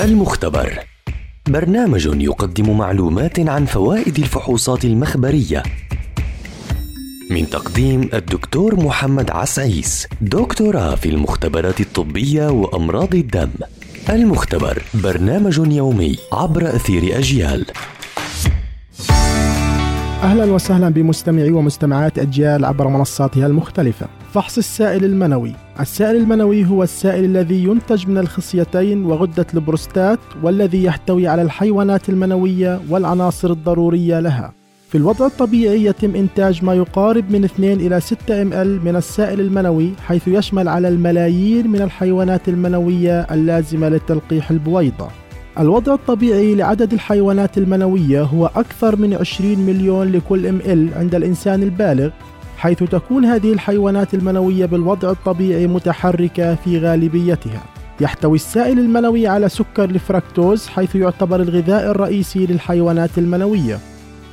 المختبر. برنامج يقدم معلومات عن فوائد الفحوصات المخبرية. من تقديم الدكتور محمد عسعيس دكتوراه في المختبرات الطبية وأمراض الدم. المختبر برنامج يومي عبر أثير أجيال. أهلا وسهلا بمستمعي ومستمعات أجيال عبر منصاتها المختلفة. فحص السائل المنوي، السائل المنوي هو السائل الذي ينتج من الخصيتين وغدة البروستات والذي يحتوي على الحيوانات المنوية والعناصر الضرورية لها. في الوضع الطبيعي يتم إنتاج ما يقارب من 2 إلى 6 ml من السائل المنوي حيث يشمل على الملايين من الحيوانات المنوية اللازمة لتلقيح البويضة الوضع الطبيعي لعدد الحيوانات المنوية هو أكثر من 20 مليون لكل ام ال عند الإنسان البالغ حيث تكون هذه الحيوانات المنوية بالوضع الطبيعي متحركة في غالبيتها. يحتوي السائل المنوي على سكر الفركتوز حيث يعتبر الغذاء الرئيسي للحيوانات المنوية.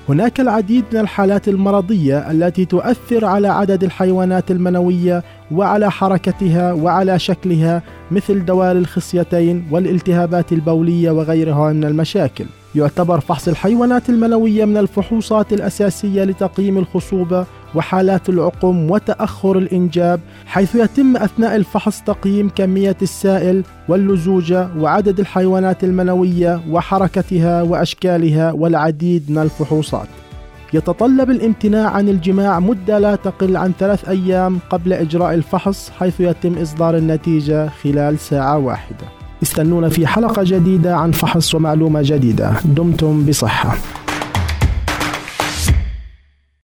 هناك العديد من الحالات المرضية التي تؤثر على عدد الحيوانات المنوية وعلى حركتها وعلى شكلها مثل دوال الخصيتين والالتهابات البولية وغيرها من المشاكل. يعتبر فحص الحيوانات المنوية من الفحوصات الأساسية لتقييم الخصوبة وحالات العقم وتأخر الإنجاب حيث يتم أثناء الفحص تقييم كمية السائل واللزوجة وعدد الحيوانات المنوية وحركتها وأشكالها والعديد من الفحوصات. يتطلب الامتناع عن الجماع مدة لا تقل عن ثلاث أيام قبل إجراء الفحص حيث يتم إصدار النتيجة خلال ساعة واحدة. استنونا في حلقة جديدة عن فحص ومعلومة جديدة. دمتم بصحة.